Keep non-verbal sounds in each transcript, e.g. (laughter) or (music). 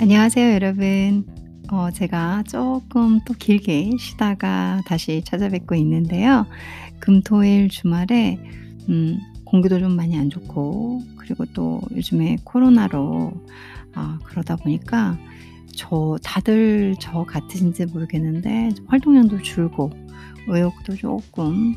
안녕하세요, 여러분. 어, 제가 조금 또 길게 쉬다가 다시 찾아뵙고 있는데요. 금, 토, 일 주말에, 음, 공기도 좀 많이 안 좋고, 그리고 또 요즘에 코로나로, 아, 그러다 보니까 저, 다들 저 같으신지 모르겠는데, 활동량도 줄고, 의욕도 조금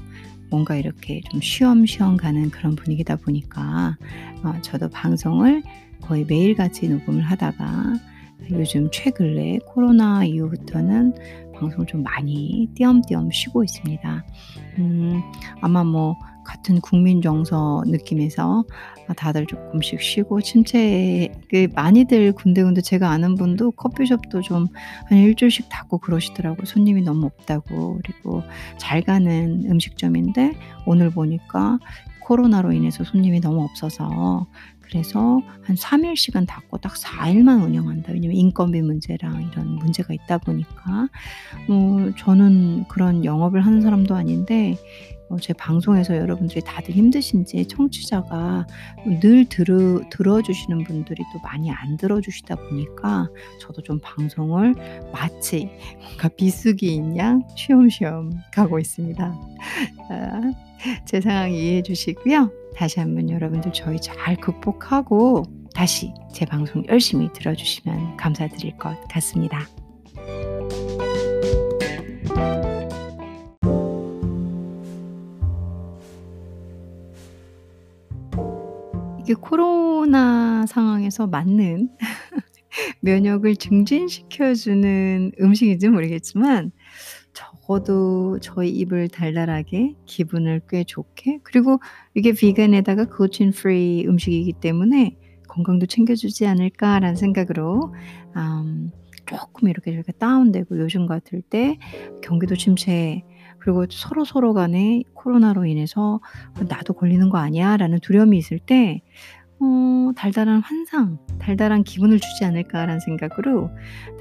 뭔가 이렇게 좀 쉬엄쉬엄 가는 그런 분위기다 보니까, 어, 저도 방송을 거의 매일같이 녹음을 하다가 요즘 최근래 코로나 이후부터는 방송 좀 많이 띄엄띄엄 쉬고 있습니다. 음, 아마 뭐 같은 국민 정서 느낌에서 다들 조금씩 쉬고 침체 그 많이들 군데군데 제가 아는 분도 커피숍도 좀 한 일주일씩 닫고 그러시더라고 손님이 너무 없다고 그리고 잘 가는 음식점인데 오늘 보니까 코로나로 인해서 손님이 너무 없어서 그래서 한 3일씩은 닫고 딱 4일만 운영한다. 왜냐면 인건비 문제랑 이런 문제가 있다 보니까 어, 저는 그런 영업을 하는 사람도 아닌데 어, 제 방송에서 여러분들이 다들 힘드신지 청취자가 늘 들으, 들어주시는 분들이 또 많이 안 들어주시다 보니까 저도 좀 방송을 마치 뭔가 비수기인 양 쉬엄쉬엄 가고 있습니다. 아, 제 상황 이해해 주시고요. 다시 한번 여러분들 저희 잘 극복하고 다시 제 방송 열심히 들어주시면 감사드릴 것 같습니다. 이게 코로나 상황에서 맞는 (laughs) 면역을 증진시켜주는 음식인지 모르겠지만 적어도 저희 입을 달달하게 기분을 꽤 좋게 그리고 이게 비건에다가 글루텐 프리 음식이기 때문에 건강도 챙겨주지 않을까라는 생각으로 음, 조금 이렇게 저렇게 다운되고 요즘 같을 때 경기도 침체 그리고 서로 서로 간에 코로나로 인해서 '나도 걸리는 거 아니야?'라는 두려움이 있을 때 어 달달한 환상, 달달한 기분을 주지 않을까라는 생각으로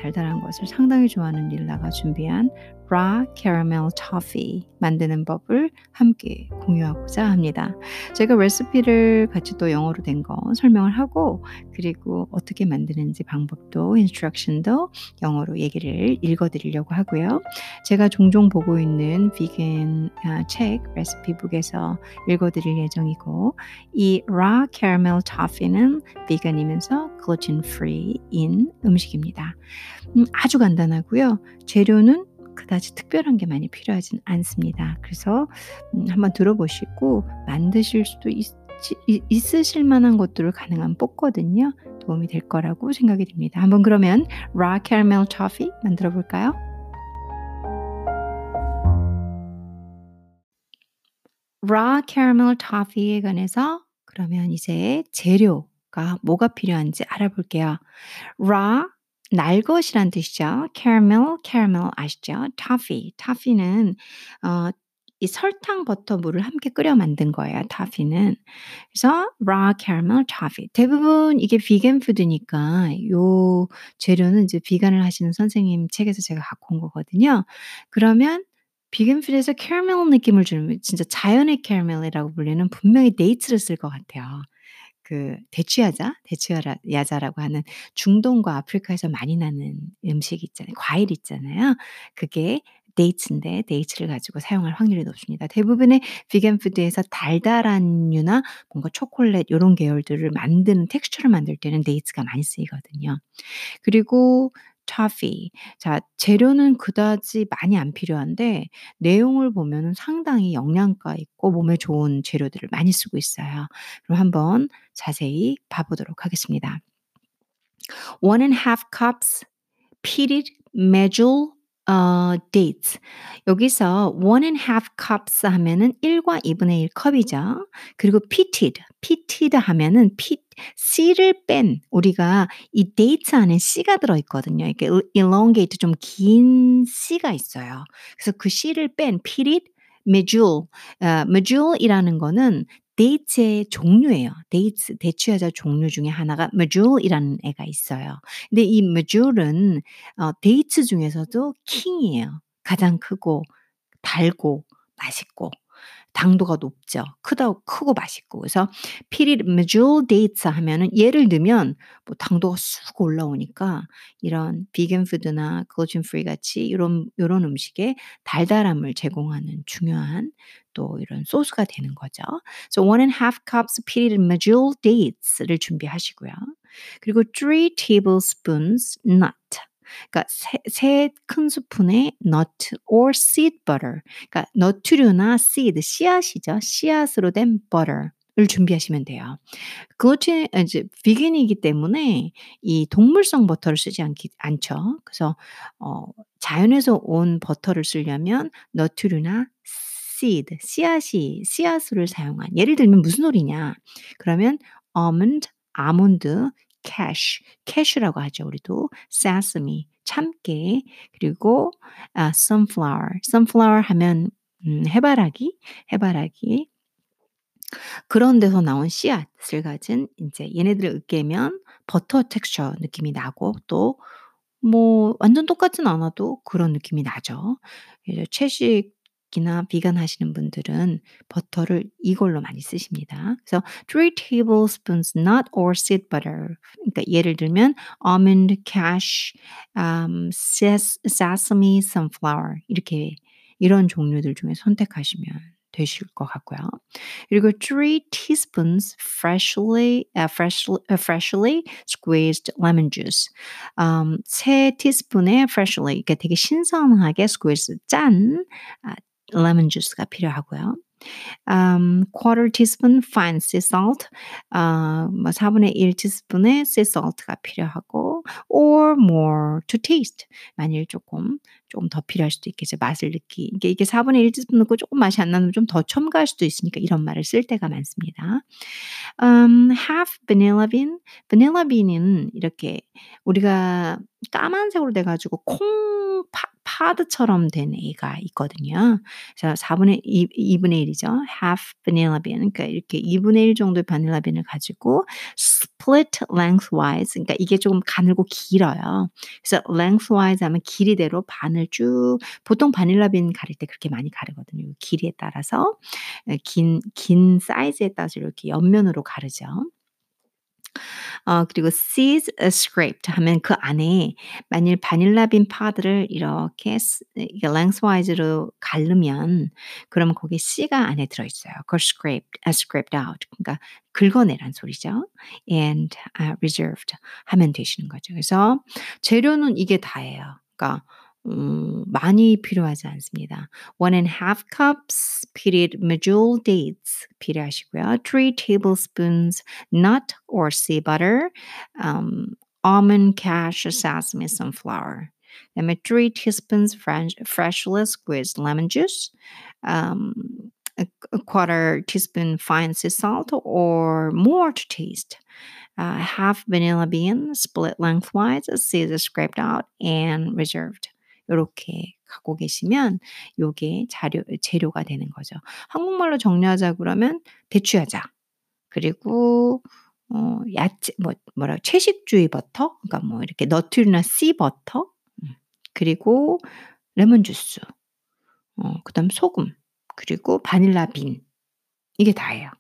달달한 것을 상당히 좋아하는 릴라가 준비한 raw caramel toffee 만드는 법을 함께 공유하고자 합니다. 제가 레시피를 같이 또 영어로 된 거 설명을 하고 그리고 어떻게 만드는지 방법도 instruction도 영어로 얘기를 읽어 드리려고 하고요. 제가 종종 보고 있는 비건 아, 책 레시피북에서 읽어 드릴 예정이고 이 raw caramel toffee는 비건이면서 글루텐 프리인 음식입니다. 음, 아주 간단하고요. 재료는 그다지 특별한 게 많이 필요하진 않습니다. 그래서 음, 한번 들어보시고 만드실 수도 있, 있으실 만한 것들을 가능한 뽑거든요. 도움이 될 거라고 생각이 듭니다. 한번 그러면 라 캐러멜 토피 만들어 볼까요? 라 캐러멜 토피에 관해서 그러면 이제 재료가 뭐가 필요한지 알아볼게요. 라 날 것이란 뜻이죠. caramel, caramel 아시죠? toffee, toffee는 어, 이 설탕, 버터, 물을 함께 끓여 만든 거예요. toffee는. 그래서 raw caramel toffee. 대부분 이게 비건 푸드니까 요 재료는 이제 비건을 하시는 선생님 책에서 제가 갖고 온 거거든요. 그러면 비건 food에서 캐러멜 느낌을 주는 진짜 자연의 캐러멜이라고 불리는 분명히 date를 쓸 것 같아요. 그 대추야자, 대추야자라고 하는 중동과 아프리카에서 많이 나는 음식 있잖아요. 과일 있잖아요. 그게 dates인데 dates를 가지고 사용할 확률이 높습니다. 대부분의 비건 food에서 달달한 류나 뭔가 초콜릿 요런 계열들을 만드는 텍스처를 만들 때는 dates가 많이 쓰이거든요. 그리고 toffee. 자, 재료는 그다지 많이 안 필요한데 내용을 보면은 상당히 영양가 있고 몸에 좋은 재료들을 많이 쓰고 있어요. 그럼 한번 자세히 봐 보도록 하겠습니다. One and a half cups pitted medjool 어, dates. 여기서 one and half cups 하면은 1과 2분의 1 컵이죠. 그리고 pitted, pitted 하면은 pit, 씨를 뺀 우리가 이 데이트 안에 씨가 들어있거든요. 이렇게 elongate 좀 긴 씨가 있어요. 그래서 그 씨를 뺀 pitted medjool, 어, medjool이라는 거는 dates의 종류예요. dates 대추야자 종류 중에 하나가 medjool이라는 애가 있어요. 근데 이 medjool은 어, dates 중에서도 king이에요. 가장 크고 달고 맛있고 당도가 높죠. 크다 크고 맛있고. 그래서 pitted medjool dates 하면은 예를 들면 뭐 당도가 쑥 올라오니까 이런 비건 food나 글루텐 프리 같이 이런 요런 음식에 달달함을 제공하는 중요한 또 이런 소스가 되는 거죠. So one and a half cups pitted medjool dates를 준비하시고요. 그리고 three tablespoons nut 그러니까 세 큰 스푼의 nut or seed butter. 그러니까 너트류나 seed 씨앗이죠. 씨앗으로 된 butter를 준비하시면 돼요. 글루텐 이제 비건이기 때문에 이 동물성 버터를 쓰지 않기 않죠. 그래서 어 자연에서 온 버터를 쓰려면 너트류나 seed 씨앗이 씨앗을 사용한 예를 들면 무슨 소리냐? 그러면 almond 아몬드, cash, cash라고 하죠. 우리도 sesame, 참깨, 그리고 아, sunflower, sunflower 하면 음, 해바라기, 해바라기. 그런 데서 나온 씨앗을 가진 이제 얘네들을 으깨면 버터 텍스처 느낌이 나고 또 뭐 완전 똑같진 않아도 그런 느낌이 나죠. 채식 이나 비건 하시는 분들은 버터를 이걸로 많이 쓰십니다. 그래서 3 tablespoons nut or seed butter. 그러니까 예를 들면 almond, cash, um, sesame, sunflower 이렇게 이런 종류들 중에 선택하시면 되실 것 같고요. 그리고 3 teaspoons freshly, uh, freshly, uh, freshly squeezed lemon juice. um, 세 티스푼의 freshly, 그러니까 되게 신선하게 squeeze, 짠, 아, lemon juice가 필요하고요. Um, quarter teaspoon fine sea salt, uh, 4분의 1 티스푼의 sea salt가 필요하고, or more to taste. 만일 조금 조금 더 필요할 수도 있겠죠. 맛을 느끼. 이게 이게 4분의 1 티스푼 넣고 조금 맛이 안 나면 좀 더 첨가할 수도 있으니까 이런 말을 쓸 때가 많습니다. Um, half vanilla bean. vanilla bean은 이렇게 우리가 까만색으로 돼가지고 콩 파, 파드처럼 된 애가 있거든요. 그래서 4분의 2, 2분의 1이죠. half vanilla bean. 그러니까 이렇게 2분의 1 정도의 바닐라 빈을 가지고 split lengthwise. 그러니까 이게 조금 가늘고 길어요. 그래서 lengthwise 하면 길이대로 반을 쭉 보통 바닐라 빈 가릴 때 그렇게 많이 가르거든요. 길이에 따라서 긴, 긴 사이즈에 따라서 이렇게 옆면으로 가르죠. 어 그리고 seeds scraped 하면 그 안에 만일 바닐라 빈 파드를 이렇게 lengthwise로 가르면 그러면 거기에 씨가 안에 들어 있어요. 그걸 scraped, scraped out. 그러니까 긁어내란 소리죠. and uh, reserved 하면 되시는 거죠. 그래서 재료는 이게 다예요. 그러니까 음, 많이 필요하지 않습니다. One and a half cups period medjool dates 필요하시고요. Three tablespoons nut or sea butter, um, almond, cash, sesame, sunflower. 그다음에 three teaspoons fresh, freshly squeezed lemon juice, um, a, a quarter teaspoon fine sea salt or more to taste. Uh, half vanilla bean split lengthwise, seeds scraped out and reserved. 요렇게 갖고 계시면 요게 자료 재료가 되는 거죠. 한국말로 정리하자 그러면 대추야자. 그리고 어 야채 뭐 뭐라 채식주의 버터 그러니까 뭐 이렇게 너트류나 씨 버터 음 그리고 레몬 주스. 어 그다음 소금. 그리고 바닐라 빈. 이게 다예요.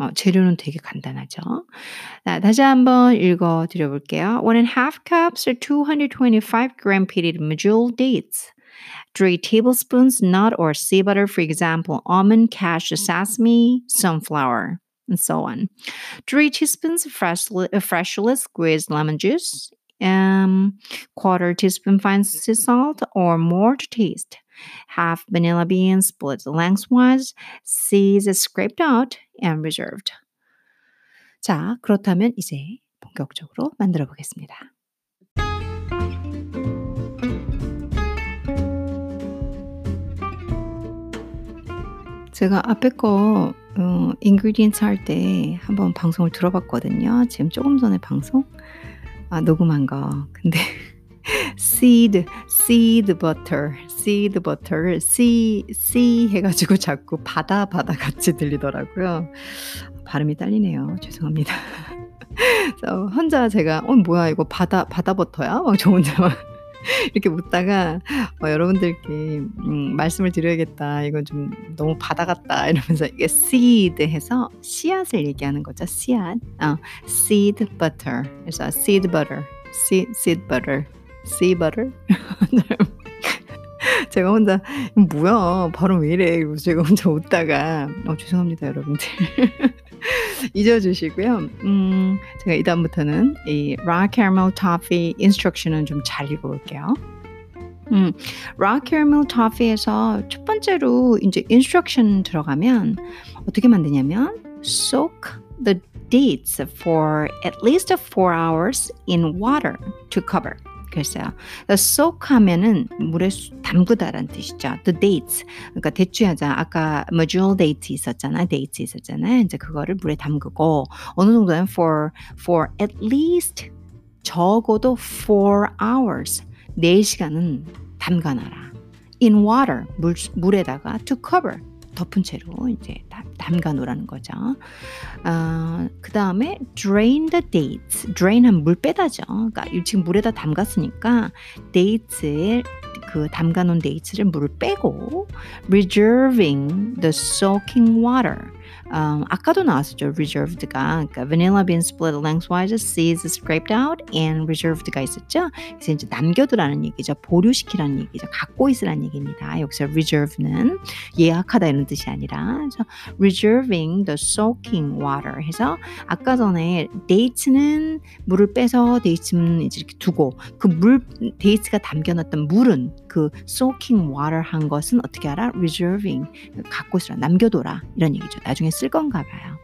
어, 재료는 되게 간단하죠. 자, 다시 한번 읽어 드려 볼게요. 1 and a half cups or 225 gram pitted medjool dates. 3 tablespoons nut or sea butter, for example, almond, cashew, sesame, sunflower, and so on. 3 teaspoons freshly, freshly squeezed lemon juice. Um, quarter teaspoon fine sea salt or more to taste. Half vanilla beans split lengthwise, seeds scraped out and reserved. 자, 그렇다면 이제 본격적으로 만들어 보겠습니다. 제가 앞에 거 어, 인그리디언트 할 때 한번 방송을 들어봤거든요. 지금 조금 전에 방송 아, 녹음한 거. 근데 seed, seed butter, seed butter, C, C 해가지고 자꾸 바다, 바다 같이 들리더라고요. 발음이 딸리네요. 죄송합니다. (laughs) 혼자 제가, 어, 뭐야, 이거 바다, 바다 버터야? 막 저 혼자 막 (laughs) 이렇게 묻다가 어 여러분들께 음 말씀을 드려야겠다. 이건 좀 너무 바다 같다 이러면서 이게 seed 해서 씨앗을 얘기하는 거죠. 씨앗. 어 seed butter. 그래서 seed butter. seed seed butter. Sea butter. 제가 혼자 뭐야 발음 왜 이래 이러고 제가 혼자 웃다가 어 죄송합니다 여러분들 잊어주시고요. 음 제가 이 다음부터는 이 raw caramel toffee instruction은 좀 잘 읽어볼게요. 음, raw caramel toffee에서 첫 번째로 이제 instruction 들어가면 어떻게 만드냐면 soak the dates for at least 4 hours in water to cover. 그랬어요. soak 하면은 물에 담그다라는 뜻이죠. The dates. 그러니까 대추야자 아까 뭐 jewel date 있었잖아요. dates 있었잖아요. 이제 그거를 물에 담그고 어느 정도는 for for at least 적어도 4 hours 4시간은 담가놔라. in water 물 물에다가 to cover 덮은 채로 이제 담가 놓으라는 거죠. 어, 그 다음에 drain the dates. drain 하면 물 빼다죠. 그러니까 지금 물에다 담갔으니까 dates에 그 담가 놓은 데이츠를 물을 빼고 reserving the soaking water. 음, 아까도 나왔었죠. reserved가. 그러니까 vanilla bean split lengthwise, seeds scraped out, and reserved가 있었죠. 그래서 이제 남겨두라는 얘기죠. 보류시키라는 얘기죠. 갖고 있으라는 얘기입니다. 여기서 reserve는 예약하다 이런 뜻이 아니라 그래서 reserving the soaking water 해서 아까 전에 dates는 물을 빼서 데이츠는 이제 이렇게 두고 그 물 데이츠가 담겨놨던 물은 그 soaking water 한 것은 어떻게 알아? reserving 갖고 있으라 남겨둬라 이런 얘기죠. 나중에 쓸 건가 봐요.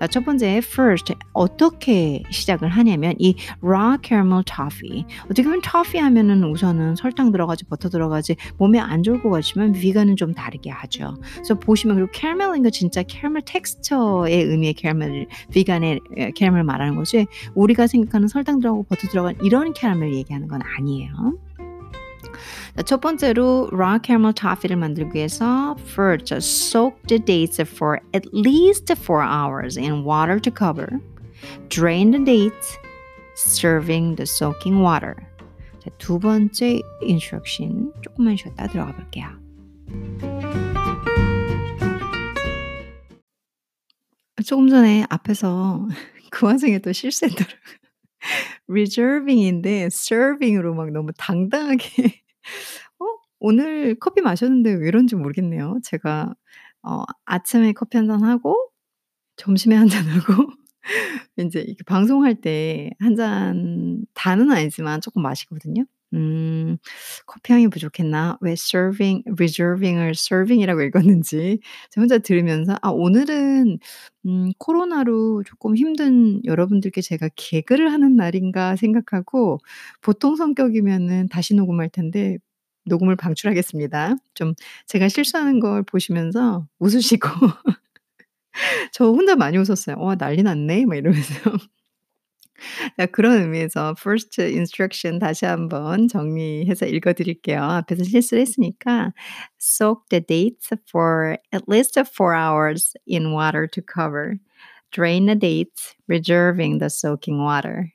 자, 첫 번째 first 어떻게 시작을 하냐면 이 raw caramel toffee 어떻게 보면 toffee 하면은 우선은 설탕 들어가지 버터 들어가지 몸에 안 좋을 것 같지만 비건은 좀 다르게 하죠. 그래서 보시면 그리고 캐러멜인 거 진짜 캐러멜 texture의 의미의 캐러멜 비건의 캐러멜 말하는 거지 우리가 생각하는 설탕 들어가고 버터 들어간 이런 캐러멜 얘기하는 건 아니에요. 첫 번째로 raw caramel toffee를 만들기 위해서 first soak the dates for at least 4 hours in water to cover. Drain the dates, serving the soaking water. 자, 두 번째 instruction 조금만 쉬었다 들어가 볼게요. 조금 전에 앞에서 그 와중에 또 실수했더라고요. reserving인데 serving으로 막 너무 당당하게 어 오늘 커피 마셨는데 왜 이런지 모르겠네요. 제가 어 아침에 커피 한 잔 하고 점심에 한 잔 하고 (laughs) 인제 이렇게 방송할 때한잔 다는 아니지만 쪼끔 마시거든요. 음 커피 향이 부족했나? 왜 serving reserving을 serving이라고 읽었는지 저 혼자 들으면서 '아 오늘은 음 코로나로 조금 힘든 여러분들께 제가 개그를 하는 날인가.' 생각하고 보통 성격이면은 다시 녹음할 텐데 녹음을 방출하겠습니다. 좀 제가 실수하는 걸 보시면서 웃으시고 (laughs) 저 혼자 많이 웃었어요. '와 난리 났네.' 막 이러면서. (laughs) 자 그런 의미에서 first instruction 다시 한번 정리해서 읽어 드릴게요. 앞에서 실수를 했으니까 soak the dates for at least 4 hours in water to cover. Drain the dates, reserving the soaking water.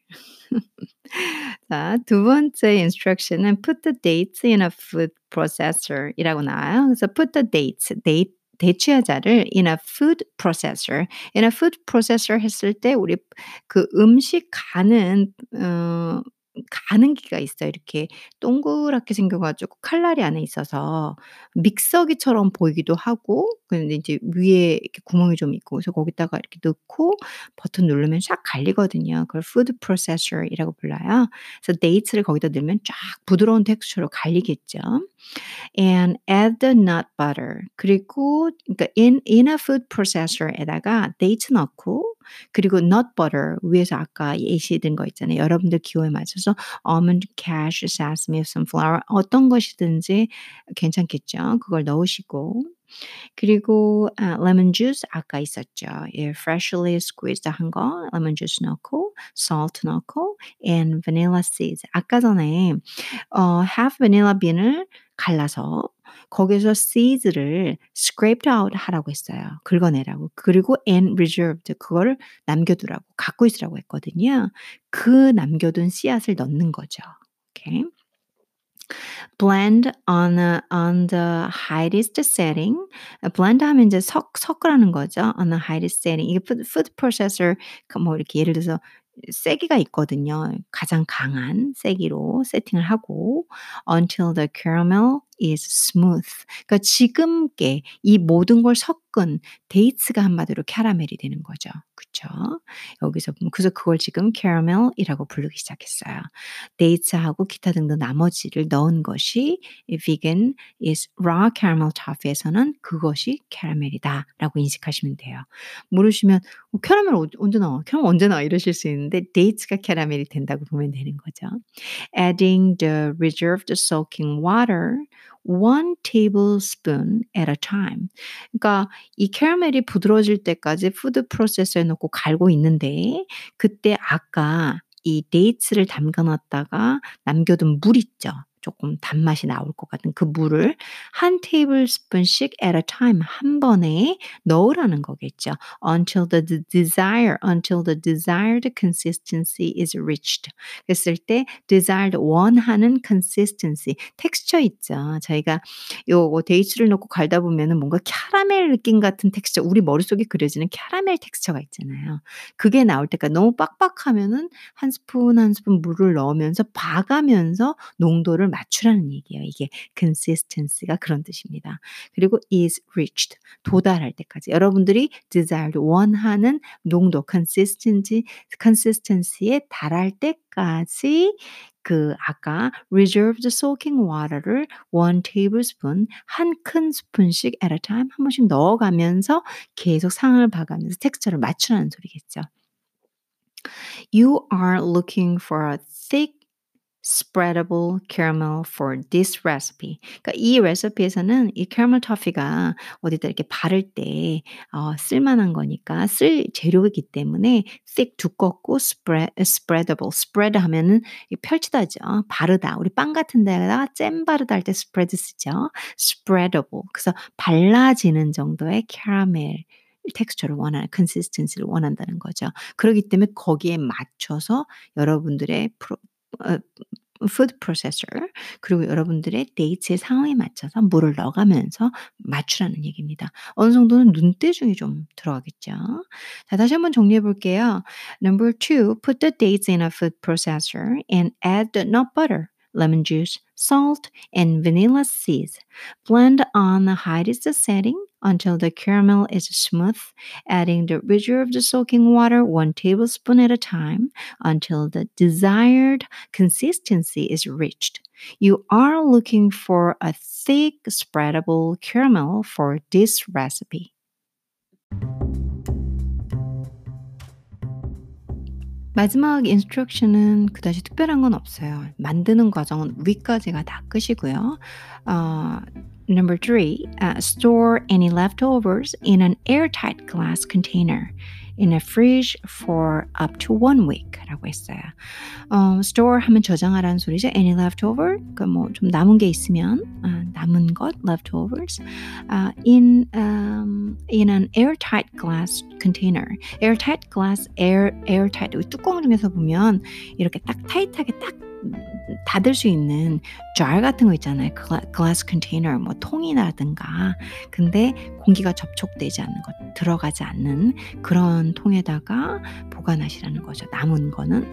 (laughs) 자, 두 번째 instruction은 put the dates in a food processor 이라고 나와요. 그래서 put the dates, date 대추야자를 in a food processor, in a food processor 했을 때 우리 그 음식 가는 어 가는 기가 있어요. 이렇게 동그랗게 생겨 가지고 칼날이 안에 있어서 믹서기처럼 보이기도 하고 근데 이제 위에 이렇게 구멍이 좀 있고 그래서 거기다가 이렇게 넣고 버튼 누르면 쫙 갈리거든요. 그걸 food processor이라고 불러요. 그래서 date를 거기다 넣으면 쫙 부드러운 텍스처로 갈리겠죠. And add the nut butter. 그리고 그러니까 in in a food processor에다가 date 넣고 그리고 nut butter 위에서 아까 예시든 거 있잖아요. 여러분들 기호에 맞춰서 almond, cashew, sesame, sunflower 어떤 것이든지 괜찮겠죠. 그걸 넣으시고 그리고 아 레몬 주스 아까 있었죠. 예 freshly squeezed 한 거 레몬 주스 넣고 salt 넣고 and vanilla seeds. 아까 전에 어 half vanilla bean을 갈라서 거기서 seeds를 scraped out 하라고 했어요. 긁어내라고. 그리고 and reserved 그거를 남겨두라고 갖고 있으라고 했거든요. 그 남겨둔 씨앗을 넣는 거죠. 오케이. blend on a, on the highest setting. blend 하면 이제 섞 섞으라는 거죠. on the highest setting. 이게 food, food processor 뭐 이렇게 예를 들어서 세기가 있거든요. 가장 강한 세기로 세팅을 하고 until the caramel is smooth. 그러니까 지금께 이 모든 걸 섞 은 데이츠가 한마디로 캐러멜이 되는 거죠. 그쵸? 여기서 그래서 그걸 지금 caramel이라고 부르기 시작했어요. dates하고 기타 등등 나머지를 넣은 것이 vegan is raw caramel toffee에서는 그것이 캐러멜이다 라고 인식하시면 돼요. 모르시면 어, 캐러멜 언제 나와? 캐러멜 언제 나와? 이러실 수 있는데 dates가 캐러멜이 된다고 보면 되는 거죠. Adding the reserved soaking water one tablespoon at a time. 그러니까 이 캐러멜이 부드러워질 때까지 food processor에 넣고 갈고 있는데 그때 아까 이 dates를 담가 놨다가 남겨둔 물 있죠. 조금 단맛이 나올 것 같은 그 물을 한 tablespoon씩 at a time 한 번에 넣으라는 거겠죠. until the desire until the desired consistency is reached. 그랬을 때 desired 원하는 consistency 텍스처 있죠. 저희가 요 dates를 넣고 갈다 보면은 뭔가 캐러멜 느낌 같은 텍스처 우리 머릿속에 그려지는 캐러멜 texture가 있잖아요. 그게 나올 때까지 너무 빡빡하면은 한 스푼 한 스푼 물을 넣으면서 봐가면서 농도를 맞추라는 얘기예요. 이게 consistency가 그런 뜻입니다. 그리고 is reached 도달할 때까지 여러분들이 desired 원하는 농도 consistency consistency에 달할 때까지 그 아까 reserved soaking water를 1 tablespoon 한 큰 스푼씩 at a time 한 번씩 넣어가면서 계속 상을 봐가면서 텍스처를 맞추라는 소리겠죠. You are looking for a thick spreadable caramel for this recipe. 그러니까 이 레시피에서는 이 캐러멜 터피가 어디다 이렇게 바를 때 어, 쓸만한 거니까 쓸 재료이기 때문에 thick 두껍고 spread, spreadable. spread 하면은 펼치다죠. 바르다. 우리 빵 같은 데다가 잼 바르다 할 때 spread 쓰죠. spreadable. 그래서 발라지는 정도의 캐러멜 texture를 원하는 consistency를 원한다는 거죠. 그렇기 때문에 거기에 맞춰서 여러분들의 프로, 어, food processor 그리고 여러분들의 date의 상황에 맞춰서 물을 넣어가면서 맞추라는 얘기입니다. 어느 정도는 눈대중이 좀 들어가겠죠. 자, 다시 한번 정리해 볼게요. Number two, put the dates in a food processor and add the nut butter. lemon juice, salt, and vanilla seeds. Blend on the highest setting until the caramel is smooth, adding the reserved soaking water one tablespoon at a time until the desired consistency is reached. You are looking for a thick, spreadable caramel for this recipe. 마지막 인스트럭션은 그다지 특별한 건 없어요. 만드는 과정은 위까지가 다 끝이고요. 어, number three, uh, store any leftovers in an airtight glass container. in a fridge for up to one week라고 했어요. 어, store 하면 저장하라는 소리죠. Any leftover? 그러니까 뭐좀 남은 게 있으면 아, 남은 것 leftovers uh, in um, in an airtight glass container. airtight glass air airtight 뚜껑 중에서 보면 이렇게 딱 타이트하게 딱 닫을 수 있는 jar 같은 거 있잖아요. glass container, 뭐 통이라든가. 근데 공기가 접촉되지 않는 것, 들어가지 않는 그런 통에다가 보관하시라는 거죠. 남은 거는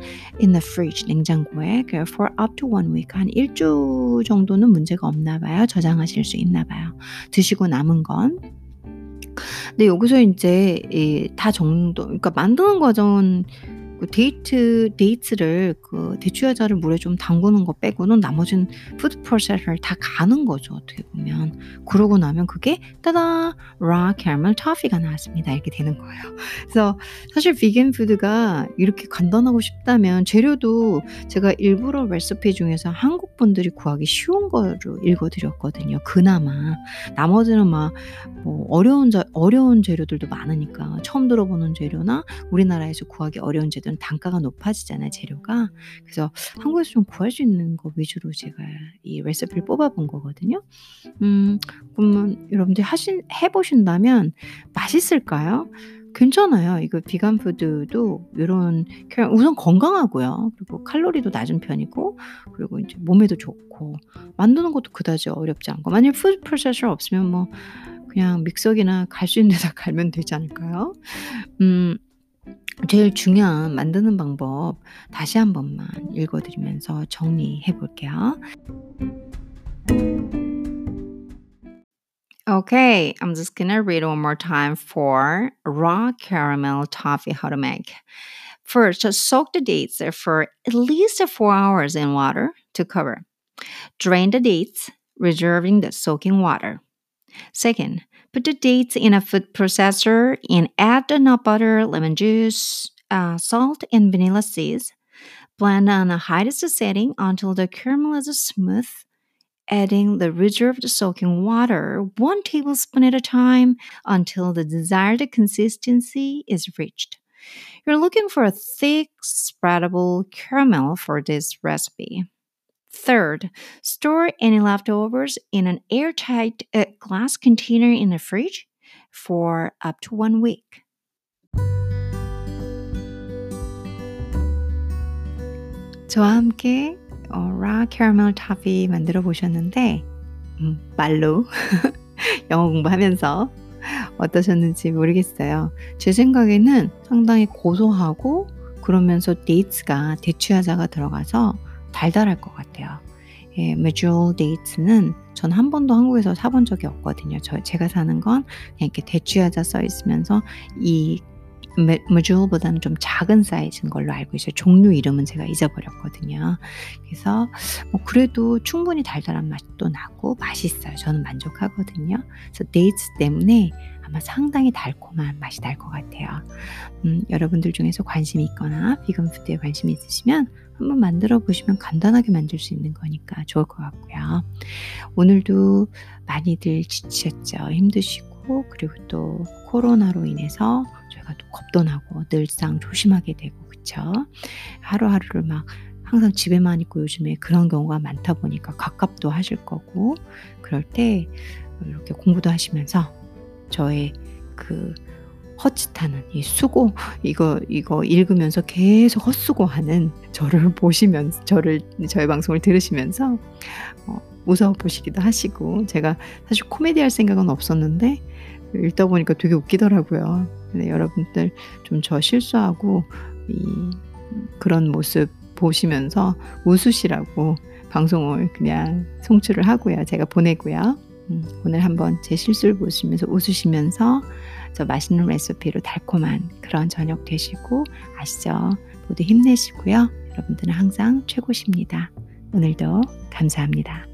in the fridge, 냉장고에 for up to one week, 한 일주 정도는 문제가 없나 봐요. 저장하실 수 있나 봐요. 드시고 남은 건 근데 여기서 이제 다 정도, 그러니까 만드는 과정은 그 date date를 그 대추야자를 물에 좀 담그는 거 빼고는 나머지는 food processor를 다 가는 거죠 어떻게 보면. 그러고 나면 그게 따다! raw caramel toffee가 나왔습니다. 이렇게 되는 거예요. 그래서 사실 vegan food가 이렇게 간단하고 싶다면 재료도 제가 일부러 레시피 중에서 한국 분들이 구하기 쉬운 거를 읽어드렸거든요 그나마. 나머지는 막 뭐 어려운 자, 어려운 재료들도 많으니까 처음 들어보는 재료나 우리나라에서 구하기 어려운 재료 어쨌든 단가가 높아지잖아요, 재료가. 그래서 한국에서 좀 구할 수 있는 거 위주로 제가 이 레시피를 뽑아본 거거든요. 음, 그러면 여러분들 하신, 해보신다면 맛있을까요? 괜찮아요. 이거 vegan food도 요런 그냥 우선 건강하고요. 그리고 칼로리도 낮은 편이고 그리고 인제 몸에도 좋고 만드는 것도 그다지 어렵지 않고 만약에 food processor 없으면 뭐 그냥 믹서기나 갈 수 있는 데다 (laughs) 갈면 되지 않을까요? 음 제일 중요한 만드는 방법 다시 한 번만 읽어 드리면서 정리해 볼게요. Okay, I'm just gonna read one more time for raw caramel toffee how to make. First, just soak the dates for at least four hours in water to cover. Drain the dates, reserving the soaking water. Second, put the dates in a food processor and add the nut butter, lemon juice, uh, salt, and vanilla seeds. Blend on the highest setting until the caramel is smooth adding the reserved soaking water one tablespoon at a time until the desired consistency is reached. You're looking for a thick, spreadable caramel for this recipe. Third, store any leftovers in an airtight uh, glass container in the fridge for up to one week. 저와 함께 어, 라 캐러멜 타피 만들어 보셨는데 음, 말로 영어 공부하면서 어떠셨는지 모르겠어요. 제 생각에는 상당히 고소하고 그러면서 dates가 대추야자가 들어가서 달달할 것 같아요. 예, Medjool dates는 전 한 번도 한국에서 사본 적이 없거든요. 저 제가 사는 건 이렇게 대추야자 써 있으면서 이 Medjool보다는 좀 작은 사이즈인 걸로 알고 있어요. 종류 이름은 제가 잊어버렸거든요. 그래서 뭐 그래도 충분히 달달한 맛도 나고 맛있어요. 저는 만족하거든요. 그래서 dates 때문에 아마 상당히 달콤한 맛이 날 것 같아요. 음, 여러분들 중에서 관심이 있거나 비건 푸드에 관심이 있으시면 한번 만들어 보시면 간단하게 만들 수 있는 거니까 좋을 것 같고요. 오늘도 많이들 지치셨죠. 힘드시고 그리고 또 코로나로 인해서 저희가 또 겁도 나고 늘상 조심하게 되고 그쵸? 하루하루를 막 항상 집에만 있고 요즘에 그런 경우가 많다 보니까 가깝도 하실 거고 그럴 때 이렇게 공부도 하시면서 저의 그 헛짓하는 이 수고 이거 이거 읽으면서 계속 헛수고하는 저를 보시면서 저를 저의 방송을 들으시면서 어, 무서워 보시기도 하시고 제가 사실 코미디 할 생각은 없었는데 읽다 보니까 되게 웃기더라고요. 네, 여러분들 좀 저 실수하고 이 그런 모습 보시면서 웃으시라고 방송을 그냥 송출을 하고요. 제가 보내고요. 음, 오늘 한번 제 실수를 보시면서 웃으시면서 저 맛있는 레시피로 달콤한 그런 저녁 되시고 아시죠? 모두 힘내시고요. 여러분들은 항상 최고십니다. 오늘도 감사합니다.